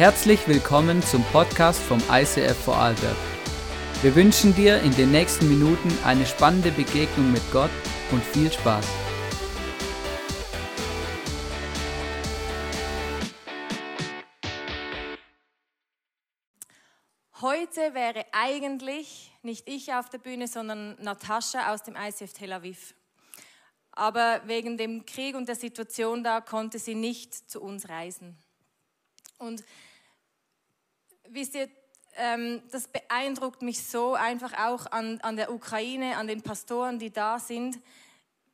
Herzlich willkommen zum Podcast vom ICF Vorarlberg. Wir wünschen dir in den nächsten Minuten eine spannende Begegnung mit Gott und viel Spaß. Heute wäre eigentlich nicht ich auf der Bühne, sondern Natascha aus dem ICF Tel Aviv. Aber wegen dem Krieg und der Situation da konnte sie nicht zu uns reisen. Und wisst ihr, ähm, das beeindruckt mich so einfach auch an, an der Ukraine, an den Pastoren, die da sind,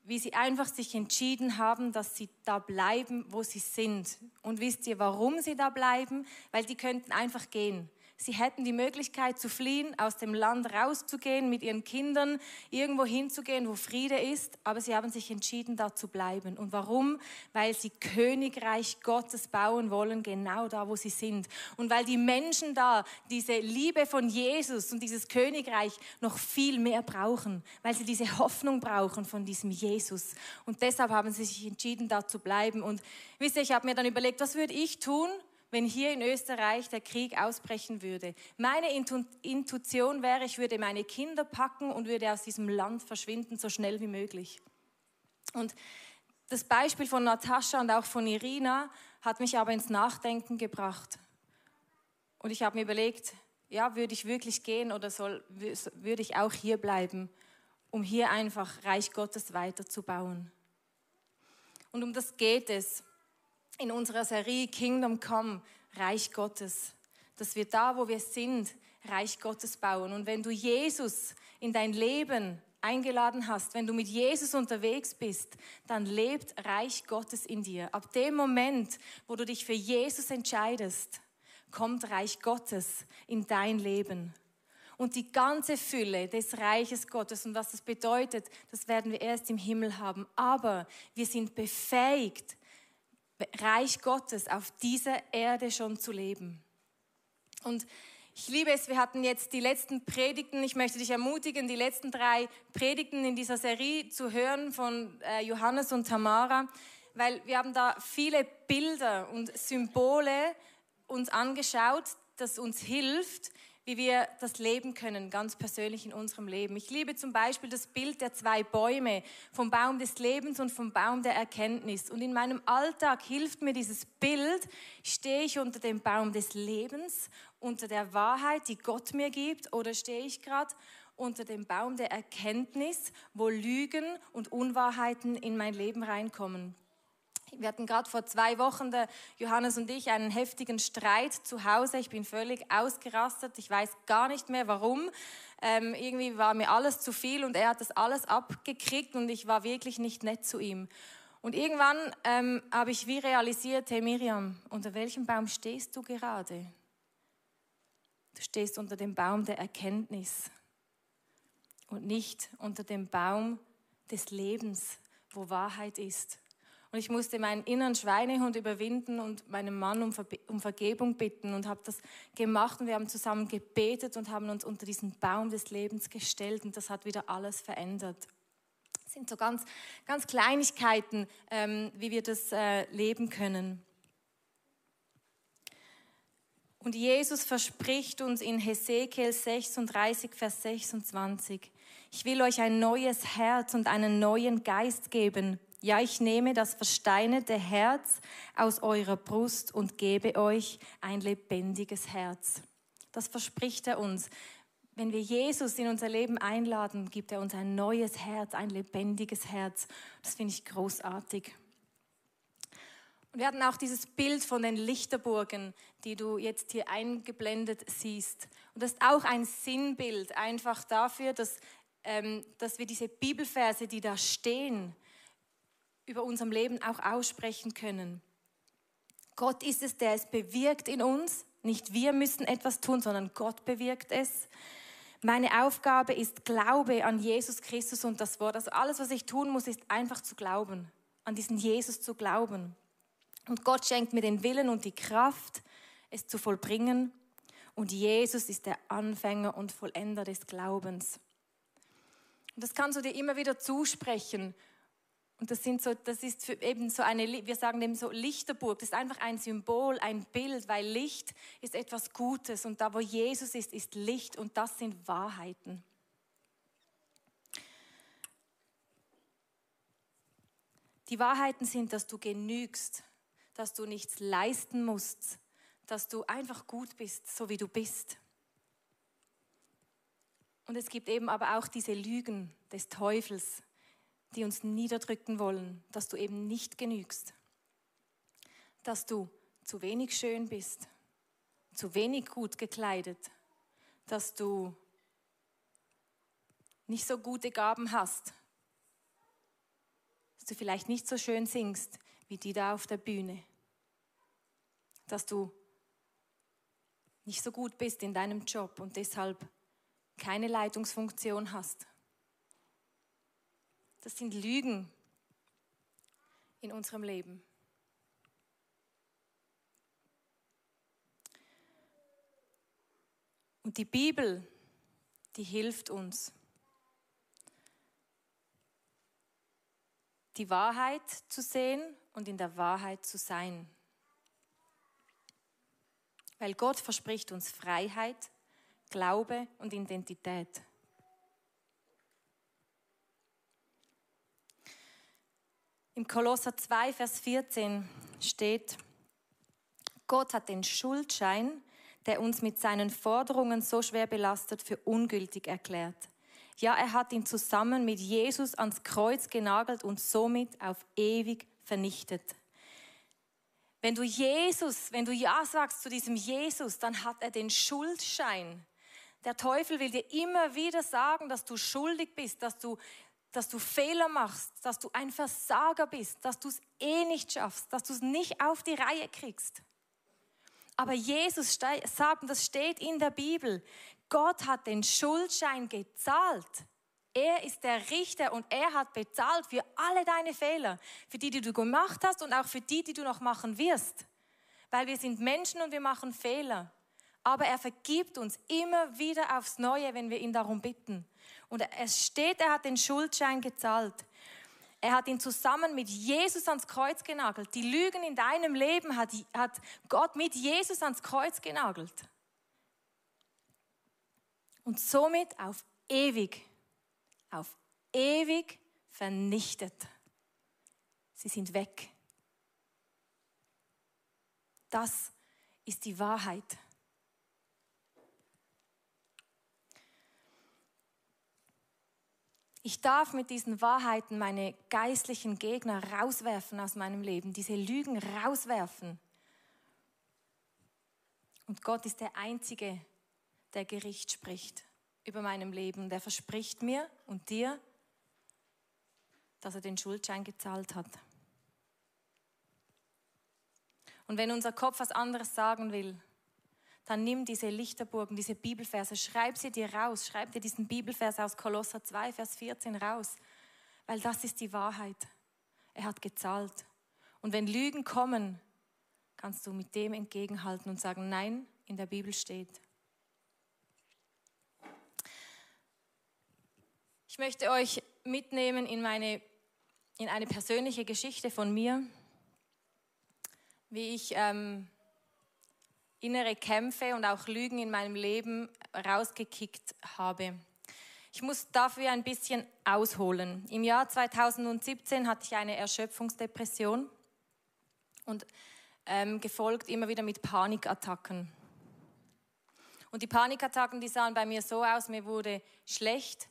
wie sie einfach sich entschieden haben, dass sie da bleiben, wo sie sind. Und wisst ihr, warum sie da bleiben? Weil die könnten einfach gehen. Sie hätten die Möglichkeit zu fliehen, aus dem Land rauszugehen, mit ihren Kindern irgendwo hinzugehen, wo Friede ist, aber sie haben sich entschieden, da zu bleiben. Und warum? Weil sie Königreich Gottes bauen wollen, genau da, wo sie sind. Und weil die Menschen da diese Liebe von Jesus und dieses Königreich noch viel mehr brauchen, weil sie diese Hoffnung brauchen von diesem Jesus. Und deshalb haben sie sich entschieden, da zu bleiben. Und wisst ihr, ich habe mir dann überlegt, was würde ich tun, wenn hier in Österreich der Krieg ausbrechen würde. Meine Intuition wäre, ich würde meine Kinder packen und würde aus diesem Land verschwinden, so schnell wie möglich. Und das Beispiel von Natascha und auch von Irina hat mich aber ins Nachdenken gebracht. Und ich habe mir überlegt, ja, würde ich wirklich gehen oder soll, würde ich auch hier bleiben, um hier einfach Reich Gottes weiterzubauen? Und um das geht es in unserer Serie Kingdom Come, Reich Gottes, dass wir da, wo wir sind, Reich Gottes bauen. Und wenn du Jesus in dein Leben eingeladen hast, wenn du mit Jesus unterwegs bist, dann lebt Reich Gottes in dir. Ab dem Moment, wo du dich für Jesus entscheidest, kommt Reich Gottes in dein Leben. Und die ganze Fülle des Reiches Gottes und was das bedeutet, das werden wir erst im Himmel haben. Aber wir sind befähigt, Reich Gottes auf dieser Erde schon zu leben. Und ich liebe es, wir hatten jetzt die letzten Predigten, ich möchte dich ermutigen, die letzten drei Predigten in dieser Serie zu hören von äh, Johannes und Tamara, weil wir haben da viele Bilder und Symbole uns angeschaut, das uns hilft, wie wir das leben können, ganz persönlich in unserem Leben. Ich liebe zum Beispiel das Bild der zwei Bäume, vom Baum des Lebens und vom Baum der Erkenntnis. Und in meinem Alltag hilft mir dieses Bild, stehe ich unter dem Baum des Lebens, unter der Wahrheit, die Gott mir gibt, oder stehe ich gerade unter dem Baum der Erkenntnis, wo Lügen und Unwahrheiten in mein Leben reinkommen. Wir hatten gerade vor zwei Wochen, der Johannes und ich, einen heftigen Streit zu Hause. Ich bin völlig ausgerastet. Ich weiß gar nicht mehr warum. Ähm, irgendwie war mir alles zu viel und er hat das alles abgekriegt und ich war wirklich nicht nett zu ihm. Und irgendwann ähm, habe ich wie realisiert, hey Miriam, unter welchem Baum stehst du gerade? Du stehst unter dem Baum der Erkenntnis und nicht unter dem Baum des Lebens, wo Wahrheit ist. Und ich musste meinen inneren Schweinehund überwinden und meinen Mann um, Ver um Vergebung bitten und habe das gemacht und wir haben zusammen gebetet und haben uns unter diesen Baum des Lebens gestellt und das hat wieder alles verändert. Das sind so ganz, ganz Kleinigkeiten, ähm, wie wir das äh, leben können. Und Jesus verspricht uns in Hesekiel 36, Vers 26, ich will euch ein neues Herz und einen neuen Geist geben ja, ich nehme das versteinerte Herz aus eurer Brust und gebe euch ein lebendiges Herz. Das verspricht er uns. Wenn wir Jesus in unser Leben einladen, gibt er uns ein neues Herz, ein lebendiges Herz. Das finde ich großartig. Und wir hatten auch dieses Bild von den Lichterburgen, die du jetzt hier eingeblendet siehst. Und das ist auch ein Sinnbild einfach dafür, dass, ähm, dass wir diese Bibelverse, die da stehen, über unserem Leben auch aussprechen können. Gott ist es, der es bewirkt in uns. Nicht wir müssen etwas tun, sondern Gott bewirkt es. Meine Aufgabe ist Glaube an Jesus Christus und das Wort. Also alles, was ich tun muss, ist einfach zu glauben, an diesen Jesus zu glauben. Und Gott schenkt mir den Willen und die Kraft, es zu vollbringen. Und Jesus ist der Anfänger und Vollender des Glaubens. Und das kannst du dir immer wieder zusprechen Und das, sind so, das ist eben so eine, wir sagen dem so Lichterburg. Das ist einfach ein Symbol, ein Bild, weil Licht ist etwas Gutes. Und da, wo Jesus ist, ist Licht. Und das sind Wahrheiten. Die Wahrheiten sind, dass du genügst, dass du nichts leisten musst, dass du einfach gut bist, so wie du bist. Und es gibt eben aber auch diese Lügen des Teufels, die uns niederdrücken wollen, dass du eben nicht genügst, dass du zu wenig schön bist, zu wenig gut gekleidet, dass du nicht so gute Gaben hast, dass du vielleicht nicht so schön singst wie die da auf der Bühne, dass du nicht so gut bist in deinem Job und deshalb keine Leitungsfunktion hast. Das sind Lügen in unserem Leben. Und die Bibel, die hilft uns, die Wahrheit zu sehen und in der Wahrheit zu sein. Weil Gott verspricht uns Freiheit, Glaube und Identität. Im Kolosser 2, Vers 14 steht, Gott hat den Schuldschein, der uns mit seinen Forderungen so schwer belastet, für ungültig erklärt. Ja, er hat ihn zusammen mit Jesus ans Kreuz genagelt und somit auf ewig vernichtet. Wenn du Jesus, wenn du Ja sagst zu diesem Jesus, dann hat er den Schuldschein. Der Teufel will dir immer wieder sagen, dass du schuldig bist, dass du dass du Fehler machst, dass du ein Versager bist, dass du es eh nicht schaffst, dass du es nicht auf die Reihe kriegst. Aber Jesus sagt, und das steht in der Bibel, Gott hat den Schuldschein gezahlt. Er ist der Richter und er hat bezahlt für alle deine Fehler, für die, die du gemacht hast und auch für die, die du noch machen wirst. Weil wir sind Menschen und wir machen Fehler. Aber er vergibt uns immer wieder aufs Neue, wenn wir ihn darum bitten. Und es steht, er hat den Schuldschein gezahlt. Er hat ihn zusammen mit Jesus ans Kreuz genagelt. Die Lügen in deinem Leben hat, hat Gott mit Jesus ans Kreuz genagelt. Und somit auf ewig, auf ewig vernichtet. Sie sind weg. Das ist die Wahrheit. Ich darf mit diesen Wahrheiten meine geistlichen Gegner rauswerfen aus meinem Leben, diese Lügen rauswerfen. Und Gott ist der Einzige, der Gericht spricht über meinem Leben. Der verspricht mir und dir, dass er den Schuldschein gezahlt hat. Und wenn unser Kopf was anderes sagen will, dann nimm diese Lichterburgen, diese Bibelverse, schreib sie dir raus, schreib dir diesen Bibelvers aus Kolosser 2, Vers 14 raus, weil das ist die Wahrheit. Er hat gezahlt. Und wenn Lügen kommen, kannst du mit dem entgegenhalten und sagen, nein, in der Bibel steht. Ich möchte euch mitnehmen in, meine, in eine persönliche Geschichte von mir, wie ich ähm, innere Kämpfe und auch Lügen in meinem Leben rausgekickt habe. Ich muss dafür ein bisschen ausholen. Im Jahr 2017 hatte ich eine Erschöpfungsdepression und ähm, gefolgt immer wieder mit Panikattacken. Und die Panikattacken, die sahen bei mir so aus, mir wurde schlecht,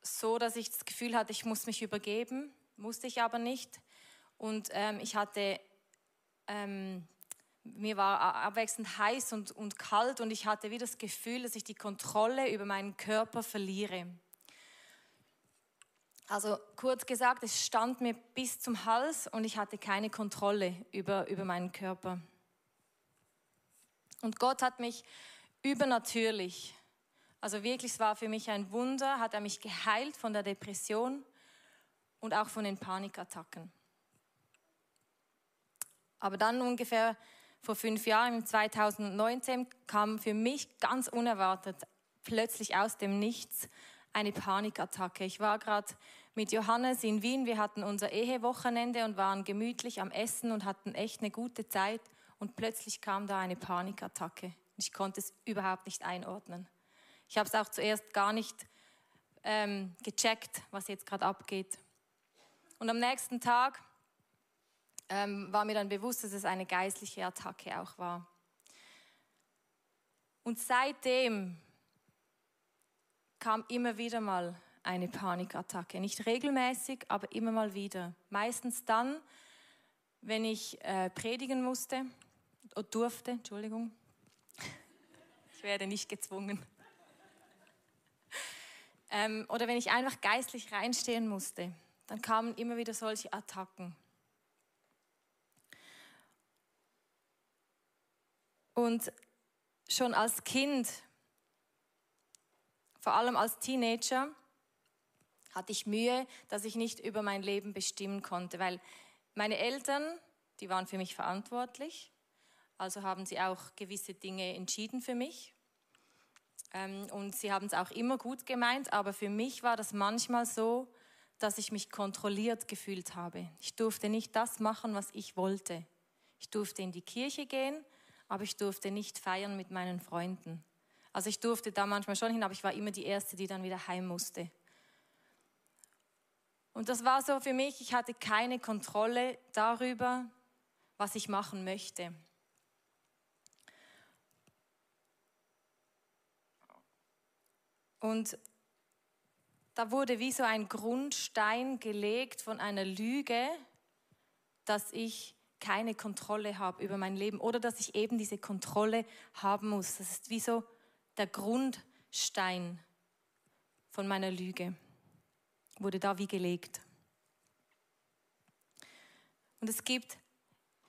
so dass ich das Gefühl hatte, ich muss mich übergeben, musste ich aber nicht. Und ähm, ich hatte ähm, mir war abwechselnd heiß und, und kalt und ich hatte wieder das Gefühl, dass ich die Kontrolle über meinen Körper verliere. Also kurz gesagt, es stand mir bis zum Hals und ich hatte keine Kontrolle über, über meinen Körper. Und Gott hat mich übernatürlich, also wirklich, es war für mich ein Wunder, hat er mich geheilt von der Depression und auch von den Panikattacken. Aber dann ungefähr vor fünf Jahren, 2019, kam für mich ganz unerwartet plötzlich aus dem Nichts eine Panikattacke. Ich war gerade mit Johannes in Wien. Wir hatten unser Ehewochenende und waren gemütlich am Essen und hatten echt eine gute Zeit. Und plötzlich kam da eine Panikattacke. Ich konnte es überhaupt nicht einordnen. Ich habe es auch zuerst gar nicht ähm, gecheckt, was jetzt gerade abgeht. Und am nächsten Tag ähm, war mir dann bewusst, dass es eine geistliche Attacke auch war. Und seitdem kam immer wieder mal eine Panikattacke. Nicht regelmäßig, aber immer mal wieder. Meistens dann, wenn ich äh, predigen musste oder durfte, Entschuldigung. Ich werde nicht gezwungen. Ähm, oder wenn ich einfach geistlich reinstehen musste, dann kamen immer wieder solche Attacken. Und schon als Kind, vor allem als Teenager, hatte ich Mühe, dass ich nicht über mein Leben bestimmen konnte, weil meine Eltern, die waren für mich verantwortlich, also haben sie auch gewisse Dinge entschieden für mich. Ähm, und sie haben es auch immer gut gemeint, aber für mich war das manchmal so, dass ich mich kontrolliert gefühlt habe. Ich durfte nicht das machen, was ich wollte. Ich durfte in die Kirche gehen, aber ich durfte nicht feiern mit meinen Freunden. Also ich durfte da manchmal schon hin, aber ich war immer die Erste, die dann wieder heim musste. Und das war so für mich, ich hatte keine Kontrolle darüber, was ich machen möchte. Und da wurde wie so ein Grundstein gelegt von einer Lüge, dass ich keine Kontrolle habe über mein Leben oder dass ich eben diese Kontrolle haben muss. Das ist wie so der Grundstein von meiner Lüge wurde da wie gelegt. Und es gibt,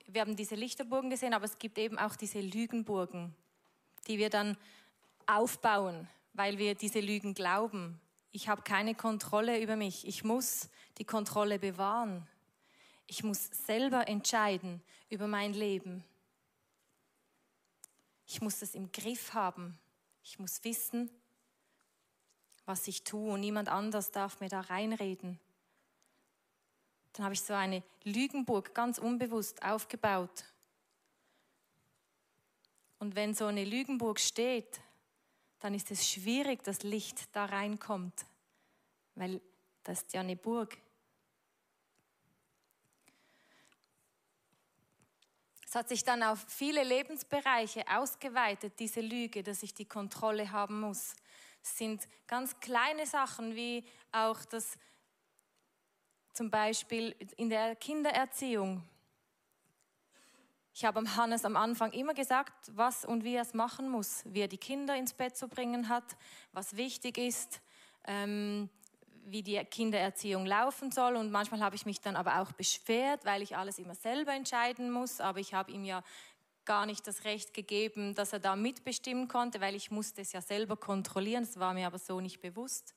wir haben diese Lichterburgen gesehen, aber es gibt eben auch diese Lügenburgen, die wir dann aufbauen, weil wir diese Lügen glauben. Ich habe keine Kontrolle über mich. Ich muss die Kontrolle bewahren. Ich muss selber entscheiden über mein Leben. Ich muss es im Griff haben. Ich muss wissen, was ich tue und niemand anders darf mir da reinreden. Dann habe ich so eine Lügenburg ganz unbewusst aufgebaut. Und wenn so eine Lügenburg steht, dann ist es schwierig, dass Licht da reinkommt, weil das ist ja eine Burg. Hat sich dann auf viele Lebensbereiche ausgeweitet, diese Lüge, dass ich die Kontrolle haben muss. Es sind ganz kleine Sachen, wie auch das zum Beispiel in der Kindererziehung. Ich habe Hannes am Anfang immer gesagt, was und wie er es machen muss, wie er die Kinder ins Bett zu bringen hat, was wichtig ist, ähm, wie die Kindererziehung laufen soll. Und manchmal habe ich mich dann aber auch beschwert, weil ich alles immer selber entscheiden muss. Aber ich habe ihm ja gar nicht das Recht gegeben, dass er da mitbestimmen konnte, weil ich musste es ja selber kontrollieren. Das war mir aber so nicht bewusst.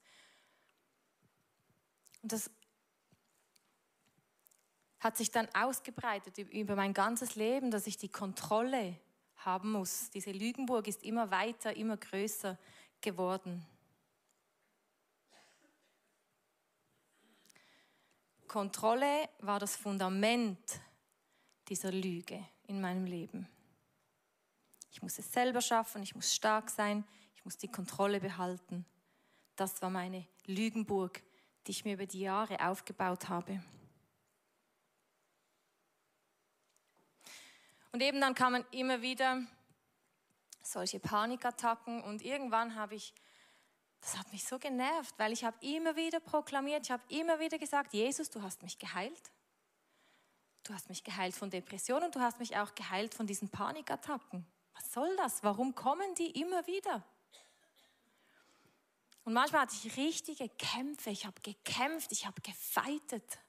Und das hat sich dann ausgebreitet über mein ganzes Leben, dass ich die Kontrolle haben muss. Diese Lügenburg ist immer weiter, immer größer geworden. Kontrolle war das Fundament dieser Lüge in meinem Leben. Ich muss es selber schaffen, ich muss stark sein, ich muss die Kontrolle behalten. Das war meine Lügenburg, die ich mir über die Jahre aufgebaut habe. Und eben dann kamen immer wieder solche Panikattacken und irgendwann habe ich, das hat mich so genervt, weil ich habe immer wieder proklamiert, ich habe immer wieder gesagt, Jesus, du hast mich geheilt. Du hast mich geheilt von Depressionen und du hast mich auch geheilt von diesen Panikattacken. Was soll das? Warum kommen die immer wieder? Und manchmal hatte ich richtige Kämpfe. Ich habe gekämpft, ich habe gefeitet.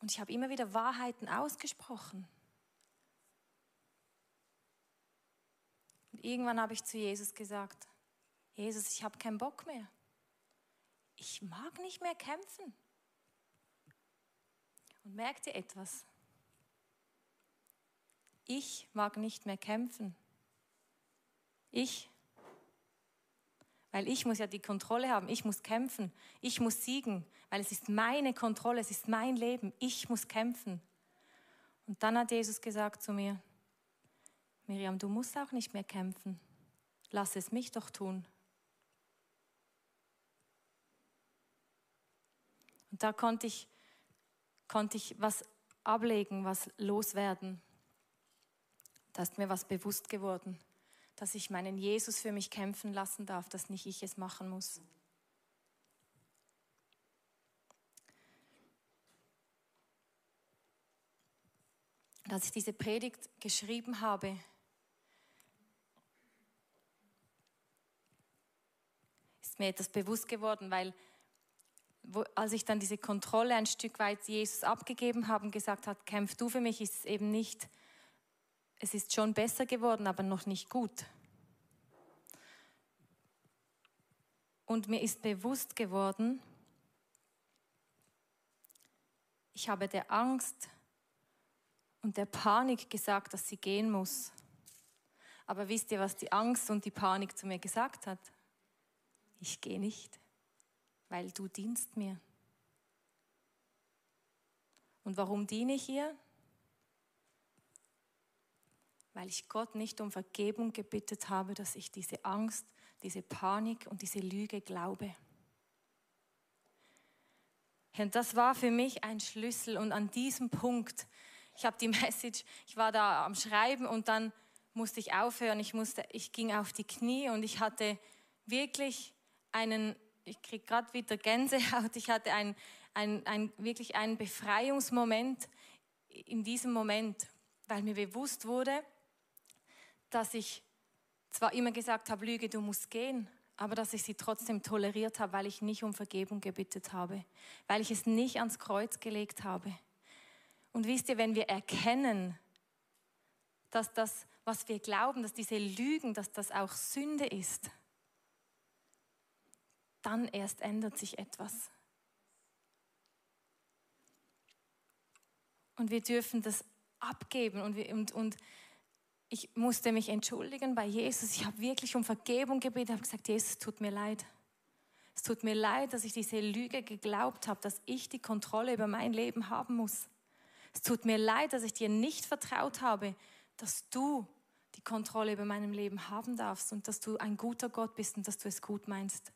Und ich habe immer wieder Wahrheiten ausgesprochen. Irgendwann habe ich zu Jesus gesagt, Jesus, ich habe keinen Bock mehr. Ich mag nicht mehr kämpfen. Und merkt ihr etwas? Ich mag nicht mehr kämpfen. Ich. Weil ich muss ja die Kontrolle haben, ich muss kämpfen, ich muss siegen, weil es ist meine Kontrolle, es ist mein Leben, ich muss kämpfen. Und dann hat Jesus gesagt zu mir, Miriam, du musst auch nicht mehr kämpfen, lass es mich doch tun. Und da konnte ich, konnte ich was ablegen, was loswerden. Da ist mir was bewusst geworden, dass ich meinen Jesus für mich kämpfen lassen darf, dass nicht ich es machen muss. Als ich diese Predigt geschrieben habe, mir etwas bewusst geworden, weil wo, als ich dann diese Kontrolle ein Stück weit Jesus abgegeben habe und gesagt hat, kämpf du für mich, ist es eben nicht, es ist schon besser geworden, aber noch nicht gut. Und mir ist bewusst geworden, ich habe der Angst und der Panik gesagt, dass sie gehen muss. Aber wisst ihr, was die Angst und die Panik zu mir gesagt hat? Ich gehe nicht weil du dienst mir. Und warum diene ich ihr? Weil ich Gott nicht um Vergebung gebittet habe, dass ich diese Angst, diese Panik und diese Lüge glaube. Und das war für mich ein Schlüssel und an diesem Punkt, ich habe die Message, ich war da am Schreiben und dann musste ich aufhören, ich, musste, ich ging auf die Knie und ich hatte wirklich einen ich kriege gerade wieder Gänsehaut. Ich hatte ein, ein, ein, wirklich einen Befreiungsmoment in diesem Moment, weil mir bewusst wurde, dass ich zwar immer gesagt habe, Lüge, du musst gehen, aber dass ich sie trotzdem toleriert habe, weil ich nicht um Vergebung gebittet habe, weil ich es nicht ans Kreuz gelegt habe. Und wisst ihr, wenn wir erkennen, dass das, was wir glauben, dass diese Lügen, dass das auch Sünde ist, dann erst ändert sich etwas. Und wir dürfen das abgeben. Und, wir, und, und ich musste mich entschuldigen bei Jesus. Ich habe wirklich um Vergebung gebeten. Ich habe gesagt, Jesus, es tut mir leid. Es tut mir leid, dass ich diese Lüge geglaubt habe, dass ich die Kontrolle über mein Leben haben muss. Es tut mir leid, dass ich dir nicht vertraut habe, dass du die Kontrolle über meinem Leben haben darfst und dass du ein guter Gott bist und dass du es gut meinst.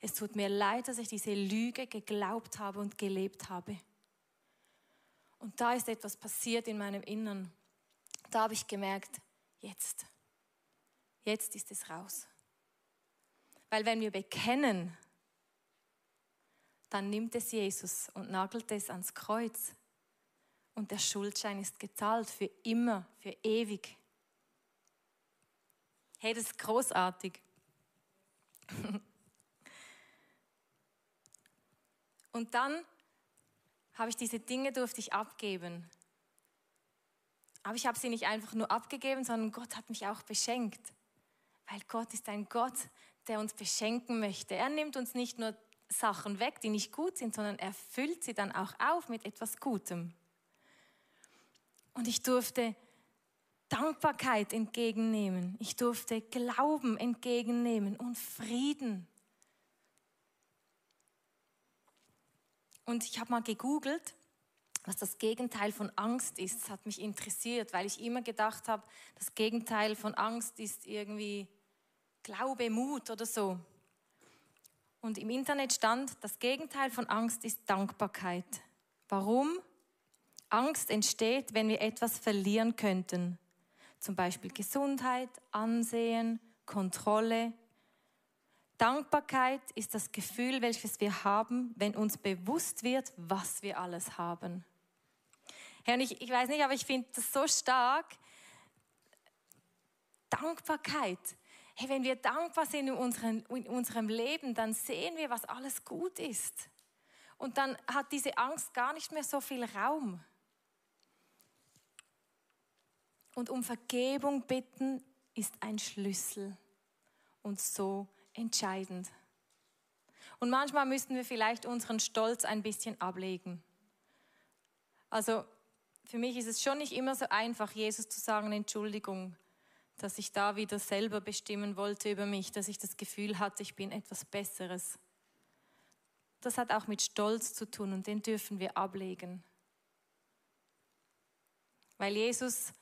Es tut mir leid, dass ich diese Lüge geglaubt habe und gelebt habe. Und da ist etwas passiert in meinem Innern. Da habe ich gemerkt, jetzt, jetzt ist es raus. Weil wenn wir bekennen, dann nimmt es Jesus und nagelt es ans Kreuz. Und der Schuldschein ist gezahlt für immer, für ewig. Hey, das ist großartig. Und dann habe ich diese Dinge durfte ich abgeben. Aber ich habe sie nicht einfach nur abgegeben, sondern Gott hat mich auch beschenkt. Weil Gott ist ein Gott, der uns beschenken möchte. Er nimmt uns nicht nur Sachen weg, die nicht gut sind, sondern er füllt sie dann auch auf mit etwas Gutem. Und ich durfte Dankbarkeit entgegennehmen. Ich durfte Glauben entgegennehmen und Frieden. Und ich habe mal gegoogelt, was das Gegenteil von Angst ist. Das hat mich interessiert, weil ich immer gedacht habe, das Gegenteil von Angst ist irgendwie Glaube, Mut oder so. Und im Internet stand, das Gegenteil von Angst ist Dankbarkeit. Warum? Angst entsteht, wenn wir etwas verlieren könnten. Zum Beispiel Gesundheit, Ansehen, Kontrolle, Dankbarkeit ist das Gefühl, welches wir haben, wenn uns bewusst wird, was wir alles haben. Herr, ich, ich weiß nicht, aber ich finde das so stark. Dankbarkeit. Hey, wenn wir dankbar sind in unserem, in unserem Leben, dann sehen wir, was alles gut ist. Und dann hat diese Angst gar nicht mehr so viel Raum. Und um Vergebung bitten ist ein Schlüssel. Und so entscheidend. Und manchmal müssten wir vielleicht unseren Stolz ein bisschen ablegen. Also für mich ist es schon nicht immer so einfach, Jesus zu sagen, Entschuldigung, dass ich da wieder selber bestimmen wollte über mich, dass ich das Gefühl hatte, ich bin etwas Besseres. Das hat auch mit Stolz zu tun und den dürfen wir ablegen. Weil Jesus,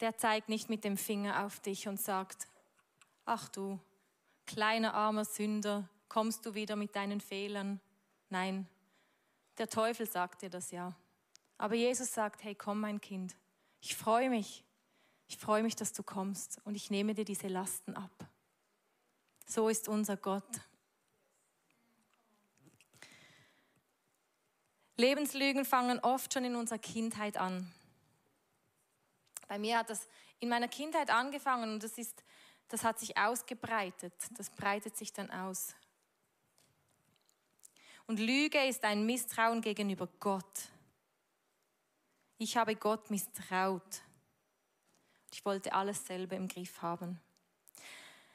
der zeigt nicht mit dem Finger auf dich und sagt, ach du, kleiner armer Sünder, kommst du wieder mit deinen Fehlern? Nein, der Teufel sagt dir das ja. Aber Jesus sagt, hey, komm mein Kind, ich freue mich, ich freue mich, dass du kommst und ich nehme dir diese Lasten ab. So ist unser Gott. Lebenslügen fangen oft schon in unserer Kindheit an. Bei mir hat das in meiner Kindheit angefangen und das, ist, das hat sich ausgebreitet. Das breitet sich dann aus. Und Lüge ist ein Misstrauen gegenüber Gott. Ich habe Gott misstraut. Ich wollte alles selber im Griff haben.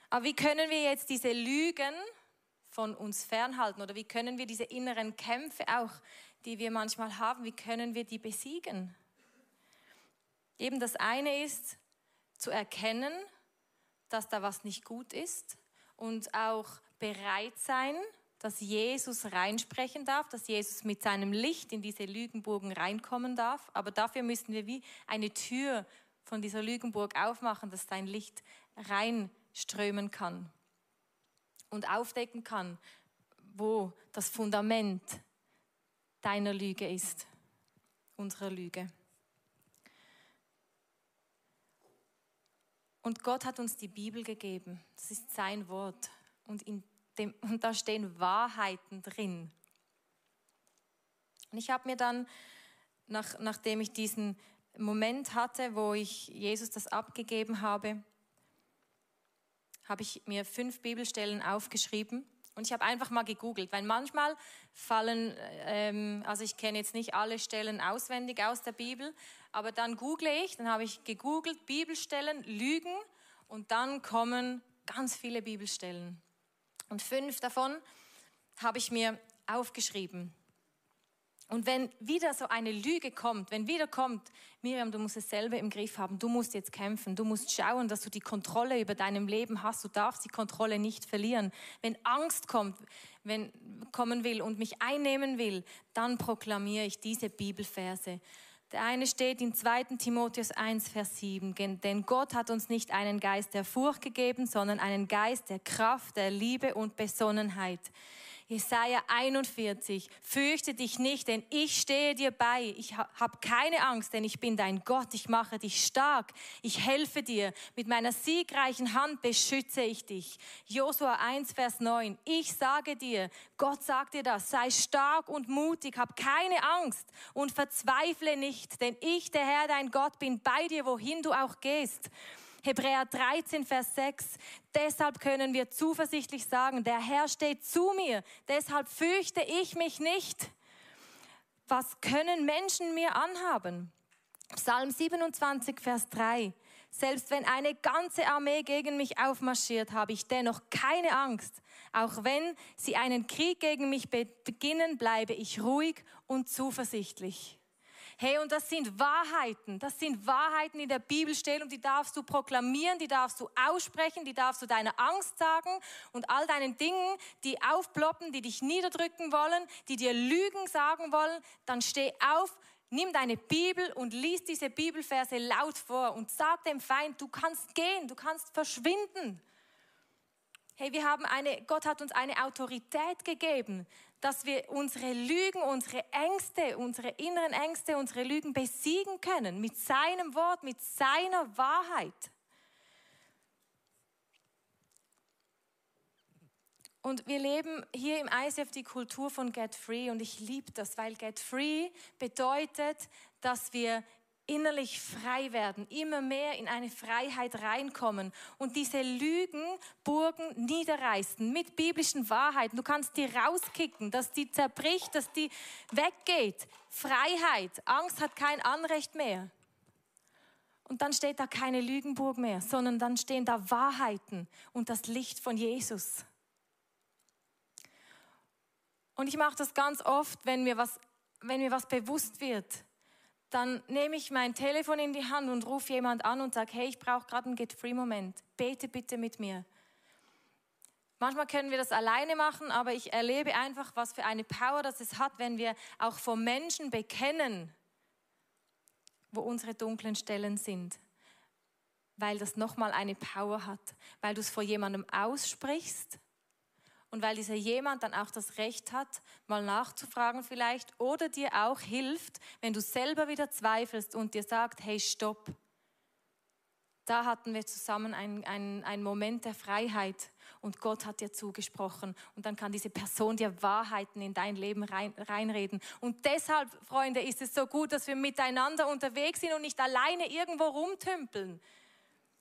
Aber wie können wir jetzt diese Lügen von uns fernhalten oder wie können wir diese inneren Kämpfe auch, die wir manchmal haben, wie können wir die besiegen? Eben das eine ist zu erkennen, dass da was nicht gut ist und auch bereit sein, dass Jesus reinsprechen darf, dass Jesus mit seinem Licht in diese Lügenburgen reinkommen darf. Aber dafür müssen wir wie eine Tür von dieser Lügenburg aufmachen, dass dein Licht reinströmen kann und aufdecken kann, wo das Fundament deiner Lüge ist, unserer Lüge. Und Gott hat uns die Bibel gegeben. Das ist sein Wort. Und, in dem, und da stehen Wahrheiten drin. Und ich habe mir dann, nach, nachdem ich diesen Moment hatte, wo ich Jesus das abgegeben habe, habe ich mir fünf Bibelstellen aufgeschrieben und ich habe einfach mal gegoogelt, weil manchmal fallen, ähm, also ich kenne jetzt nicht alle Stellen auswendig aus der Bibel, aber dann google ich, dann habe ich gegoogelt Bibelstellen, Lügen und dann kommen ganz viele Bibelstellen. Und fünf davon habe ich mir aufgeschrieben. Und wenn wieder so eine Lüge kommt, wenn wieder kommt, Miriam, du musst es selber im Griff haben, du musst jetzt kämpfen, du musst schauen, dass du die Kontrolle über deinem Leben hast, du darfst die Kontrolle nicht verlieren. Wenn Angst kommt, wenn kommen will und mich einnehmen will, dann proklamiere ich diese Bibelverse. Der eine steht in 2. Timotheus 1, Vers 7, denn Gott hat uns nicht einen Geist der Furcht gegeben, sondern einen Geist der Kraft, der Liebe und Besonnenheit. Jesaja 41. Fürchte dich nicht, denn ich stehe dir bei. Ich habe keine Angst, denn ich bin dein Gott. Ich mache dich stark. Ich helfe dir. Mit meiner siegreichen Hand beschütze ich dich. Josua 1, Vers 9. Ich sage dir, Gott sagt dir das. Sei stark und mutig. Hab keine Angst und verzweifle nicht, denn ich, der Herr, dein Gott, bin bei dir, wohin du auch gehst. Hebräer 13, Vers 6. Deshalb können wir zuversichtlich sagen, der Herr steht zu mir, deshalb fürchte ich mich nicht. Was können Menschen mir anhaben? Psalm 27, Vers 3. Selbst wenn eine ganze Armee gegen mich aufmarschiert, habe ich dennoch keine Angst. Auch wenn sie einen Krieg gegen mich beginnen, bleibe ich ruhig und zuversichtlich. Hey, und das sind Wahrheiten. Das sind Wahrheiten, die in der Bibel stehen und die darfst du proklamieren, die darfst du aussprechen, die darfst du deiner Angst sagen und all deinen Dingen, die aufploppen, die dich niederdrücken wollen, die dir Lügen sagen wollen. Dann steh auf, nimm deine Bibel und lies diese Bibelverse laut vor und sag dem Feind, du kannst gehen, du kannst verschwinden. Hey, wir haben eine, Gott hat uns eine Autorität gegeben, dass wir unsere Lügen, unsere Ängste, unsere inneren Ängste, unsere Lügen besiegen können mit seinem Wort, mit seiner Wahrheit. Und wir leben hier im ICF die Kultur von Get Free und ich liebe das, weil Get Free bedeutet, dass wir innerlich frei werden, immer mehr in eine Freiheit reinkommen und diese Lügenburgen niederreißen mit biblischen Wahrheiten. Du kannst die rauskicken, dass die zerbricht, dass die weggeht. Freiheit. Angst hat kein Anrecht mehr. Und dann steht da keine Lügenburg mehr, sondern dann stehen da Wahrheiten und das Licht von Jesus. Und ich mache das ganz oft, wenn mir was, wenn mir was bewusst wird dann nehme ich mein Telefon in die Hand und rufe jemand an und sage, hey, ich brauche gerade einen Get-Free-Moment. Bete bitte mit mir. Manchmal können wir das alleine machen, aber ich erlebe einfach, was für eine Power das es hat, wenn wir auch vor Menschen bekennen, wo unsere dunklen Stellen sind. Weil das nochmal eine Power hat, weil du es vor jemandem aussprichst und weil dieser jemand dann auch das Recht hat, mal nachzufragen vielleicht oder dir auch hilft, wenn du selber wieder zweifelst und dir sagt, hey, stopp. Da hatten wir zusammen einen, einen, einen Moment der Freiheit und Gott hat dir zugesprochen und dann kann diese Person dir Wahrheiten in dein Leben rein, reinreden. Und deshalb, Freunde, ist es so gut, dass wir miteinander unterwegs sind und nicht alleine irgendwo rumtümpeln.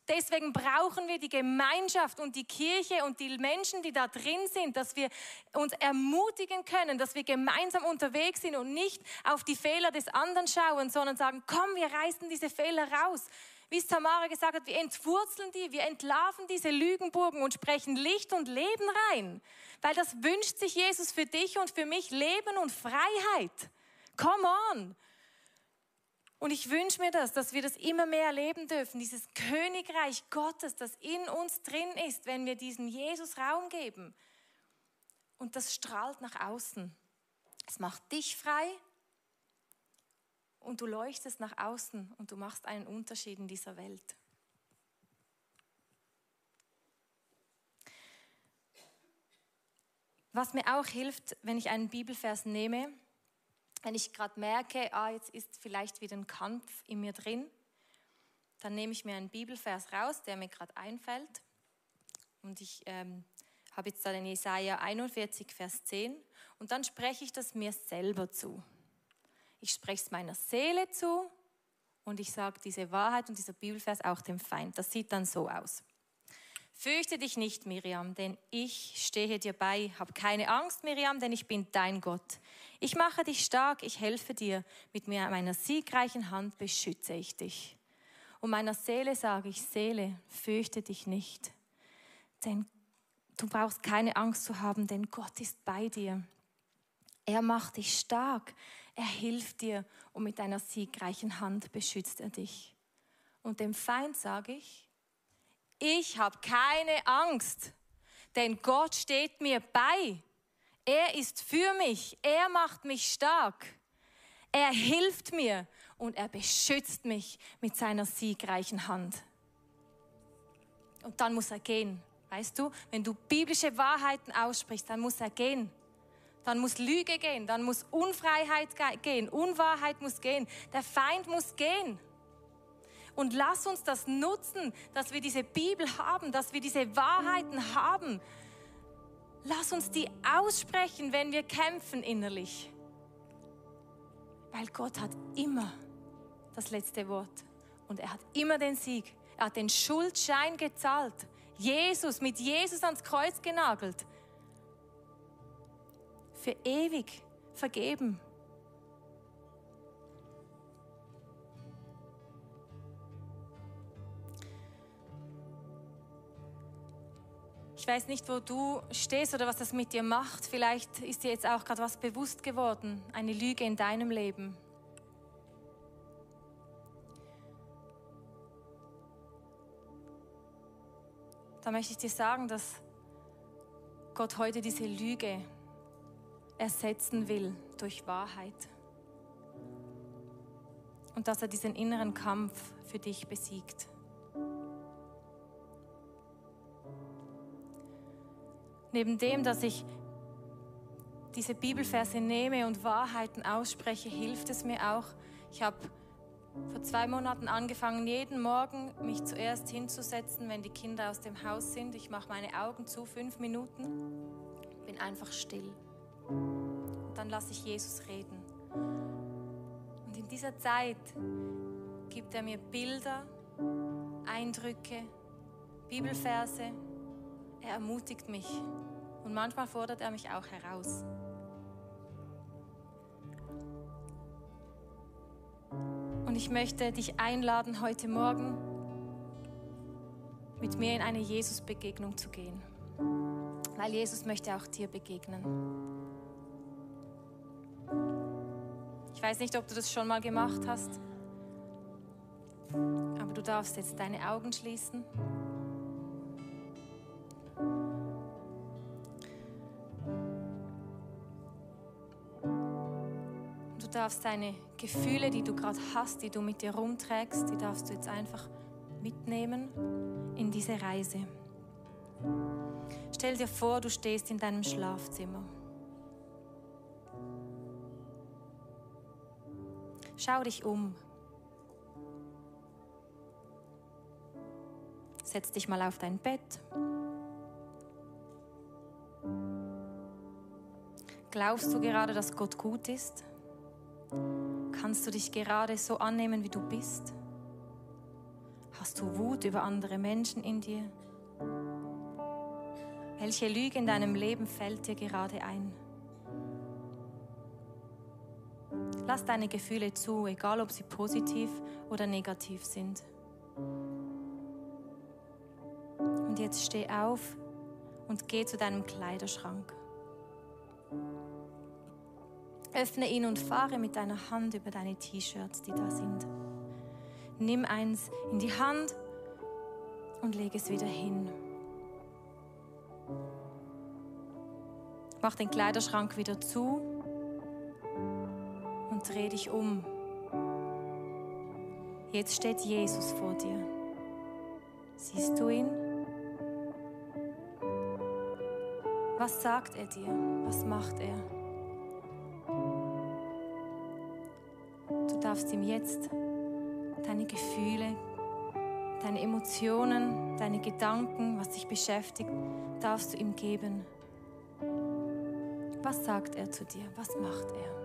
Deswegen brauchen wir die Gemeinschaft und die Kirche und die Menschen, die da drin sind, dass wir uns ermutigen können, dass wir gemeinsam unterwegs sind und nicht auf die Fehler des anderen schauen, sondern sagen, komm, wir reißen diese Fehler raus. Wie es Tamara gesagt hat, wir entwurzeln die, wir entlarven diese Lügenburgen und sprechen Licht und Leben rein. Weil das wünscht sich Jesus für dich und für mich, Leben und Freiheit. Come on. Und ich wünsche mir das, dass wir das immer mehr erleben dürfen, dieses Königreich Gottes, das in uns drin ist, wenn wir diesem Jesus Raum geben. Und das strahlt nach außen. Es macht dich frei und du leuchtest nach außen und du machst einen Unterschied in dieser Welt. Was mir auch hilft, wenn ich einen Bibelvers nehme, wenn ich gerade merke, ah, jetzt ist vielleicht wieder ein Kampf in mir drin, dann nehme ich mir einen Bibelvers raus, der mir gerade einfällt. Und ich ähm, habe jetzt da den Jesaja 41, Vers 10. Und dann spreche ich das mir selber zu. Ich spreche es meiner Seele zu und ich sage diese Wahrheit und dieser Bibelvers auch dem Feind. Das sieht dann so aus. Fürchte dich nicht, Miriam, denn ich stehe dir bei. Hab keine Angst, Miriam, denn ich bin dein Gott. Ich mache dich stark, ich helfe dir. Mit meiner siegreichen Hand beschütze ich dich. Und meiner Seele sage ich, Seele, fürchte dich nicht. Denn du brauchst keine Angst zu haben, denn Gott ist bei dir. Er macht dich stark, er hilft dir und mit einer siegreichen Hand beschützt er dich. Und dem Feind sage ich, ich habe keine Angst, denn Gott steht mir bei. Er ist für mich, er macht mich stark, er hilft mir und er beschützt mich mit seiner siegreichen Hand. Und dann muss er gehen. Weißt du, wenn du biblische Wahrheiten aussprichst, dann muss er gehen. Dann muss Lüge gehen, dann muss Unfreiheit gehen, Unwahrheit muss gehen, der Feind muss gehen. Und lass uns das nutzen, dass wir diese Bibel haben, dass wir diese Wahrheiten haben, Lass uns die aussprechen, wenn wir kämpfen innerlich. Weil Gott hat immer das letzte Wort und er hat immer den Sieg. Er hat den Schuldschein gezahlt. Jesus, mit Jesus ans Kreuz genagelt. Für ewig vergeben. Ich weiß nicht, wo du stehst oder was das mit dir macht. Vielleicht ist dir jetzt auch gerade was bewusst geworden, eine Lüge in deinem Leben. Da möchte ich dir sagen, dass Gott heute diese Lüge ersetzen will durch Wahrheit. Und dass er diesen inneren Kampf für dich besiegt. Neben dem, dass ich diese Bibelverse nehme und Wahrheiten ausspreche, hilft es mir auch. Ich habe vor zwei Monaten angefangen, jeden Morgen mich zuerst hinzusetzen, wenn die Kinder aus dem Haus sind. Ich mache meine Augen zu, fünf Minuten, bin einfach still. Und dann lasse ich Jesus reden. Und in dieser Zeit gibt er mir Bilder, Eindrücke, Bibelverse. Er ermutigt mich. Und manchmal fordert er mich auch heraus. Und ich möchte dich einladen, heute Morgen mit mir in eine Jesus-Begegnung zu gehen. Weil Jesus möchte auch dir begegnen. weiß nicht, ob du das schon mal gemacht hast, aber du darfst jetzt deine Augen schließen. Darfst deine Gefühle, die du gerade hast, die du mit dir rumträgst, die darfst du jetzt einfach mitnehmen in diese Reise. Stell dir vor, du stehst in deinem Schlafzimmer. Schau dich um. Setz dich mal auf dein Bett. Glaubst du gerade, dass Gott gut ist? Kannst du dich gerade so annehmen, wie du bist? Hast du Wut über andere Menschen in dir? Welche Lüge in deinem Leben fällt dir gerade ein? Lass deine Gefühle zu, egal ob sie positiv oder negativ sind. Und jetzt steh auf und geh zu deinem Kleiderschrank. Öffne ihn und fahre mit deiner Hand über deine T-Shirts, die da sind. Nimm eins in die Hand und leg es wieder hin. Mach den Kleiderschrank wieder zu und dreh dich um. Jetzt steht Jesus vor dir. Siehst du ihn? Was sagt er dir? Was macht er? Darfst ihm jetzt deine Gefühle, deine Emotionen, deine Gedanken, was dich beschäftigt, darfst du ihm geben. Was sagt er zu dir? Was macht er?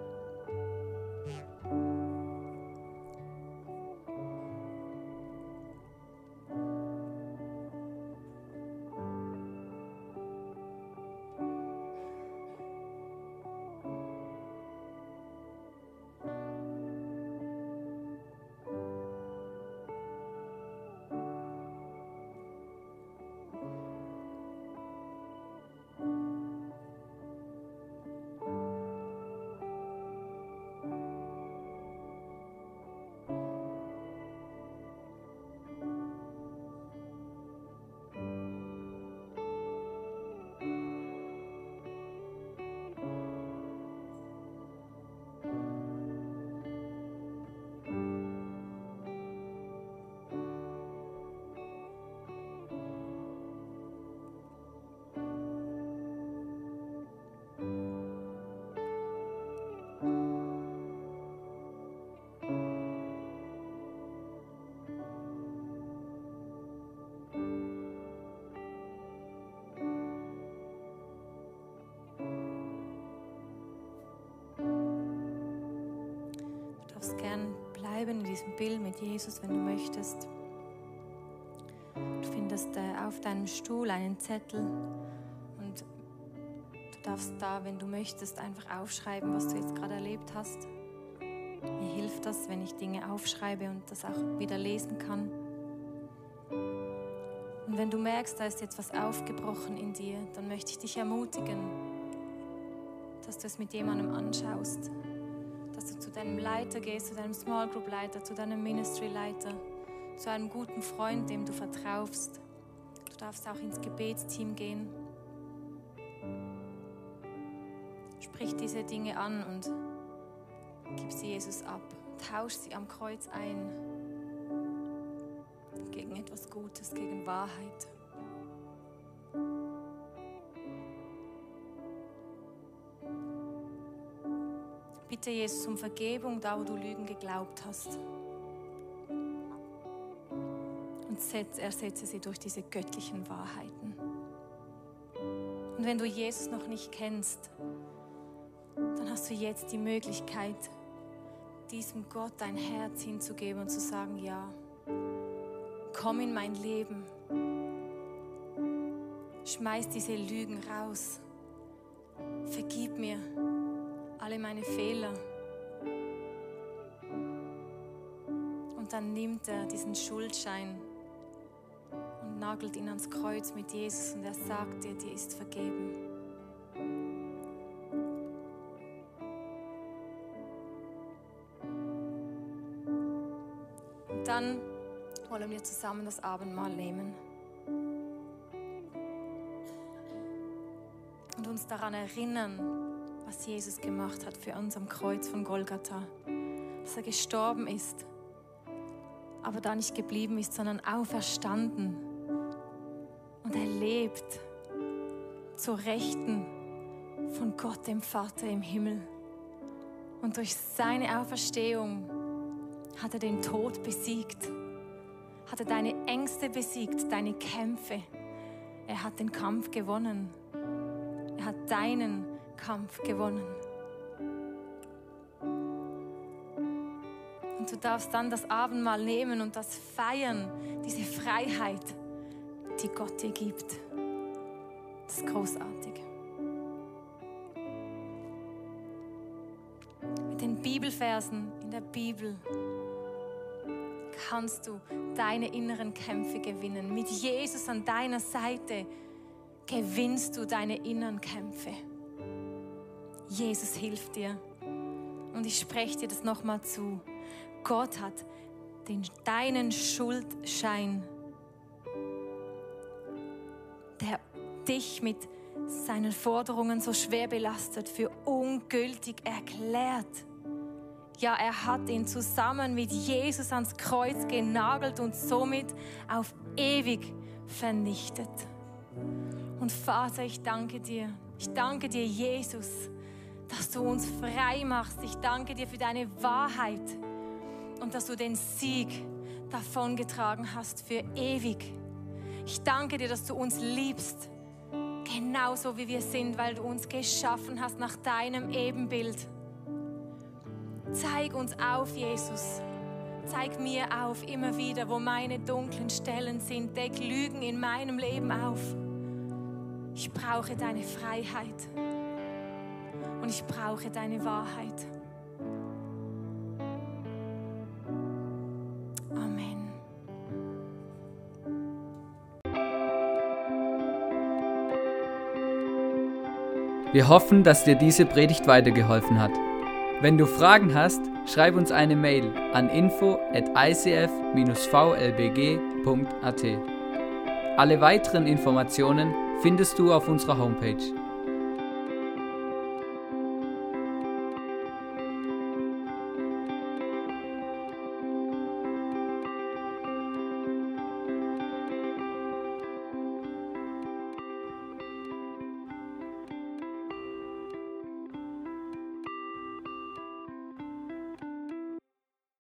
Gern bleiben in diesem Bild mit Jesus, wenn du möchtest. Du findest äh, auf deinem Stuhl einen Zettel und du darfst da, wenn du möchtest, einfach aufschreiben, was du jetzt gerade erlebt hast. Mir hilft das, wenn ich Dinge aufschreibe und das auch wieder lesen kann. Und wenn du merkst, da ist jetzt was aufgebrochen in dir, dann möchte ich dich ermutigen, dass du es mit jemandem anschaust zu deinem Leiter gehst, zu deinem Small Group Leiter, zu deinem Ministry Leiter, zu einem guten Freund, dem du vertraust. Du darfst auch ins Gebetsteam gehen. Sprich diese Dinge an und gib sie Jesus ab. Tausch sie am Kreuz ein gegen etwas Gutes, gegen Wahrheit. Bitte Jesus um Vergebung, da wo du Lügen geglaubt hast. Und ersetze sie durch diese göttlichen Wahrheiten. Und wenn du Jesus noch nicht kennst, dann hast du jetzt die Möglichkeit, diesem Gott dein Herz hinzugeben und zu sagen, ja, komm in mein Leben. Schmeiß diese Lügen raus. Vergib mir alle meine Fehler. Und dann nimmt er diesen Schuldschein und nagelt ihn ans Kreuz mit Jesus und er sagt dir, dir ist vergeben. Und dann wollen wir zusammen das Abendmahl nehmen und uns daran erinnern, was Jesus gemacht hat für uns am Kreuz von Golgatha. Dass er gestorben ist, aber da nicht geblieben ist, sondern auferstanden. Und er lebt zur Rechten von Gott, dem Vater im Himmel. Und durch seine Auferstehung hat er den Tod besiegt, hat er deine Ängste besiegt, deine Kämpfe. Er hat den Kampf gewonnen. Er hat deinen Kampf gewonnen. Und du darfst dann das Abendmahl nehmen und das feiern, diese Freiheit, die Gott dir gibt. Das ist großartig. Mit den Bibelversen in der Bibel kannst du deine inneren Kämpfe gewinnen. Mit Jesus an deiner Seite gewinnst du deine inneren Kämpfe. Jesus hilft dir. Und ich spreche dir das nochmal zu. Gott hat den, deinen Schuldschein, der dich mit seinen Forderungen so schwer belastet, für ungültig erklärt. Ja, er hat ihn zusammen mit Jesus ans Kreuz genagelt und somit auf ewig vernichtet. Und Vater, ich danke dir. Ich danke dir, Jesus, dass du uns frei machst. Ich danke dir für deine Wahrheit und dass du den Sieg davongetragen hast für ewig. Ich danke dir, dass du uns liebst, genauso wie wir sind, weil du uns geschaffen hast nach deinem Ebenbild. Zeig uns auf, Jesus. Zeig mir auf immer wieder, wo meine dunklen Stellen sind. Deck Lügen in meinem Leben auf. Ich brauche deine Freiheit und ich brauche deine Wahrheit. Amen. Wir hoffen, dass dir diese Predigt weitergeholfen hat. Wenn du Fragen hast, schreib uns eine Mail an info at icf-vlbg.at. Alle weiteren Informationen findest du auf unserer Homepage.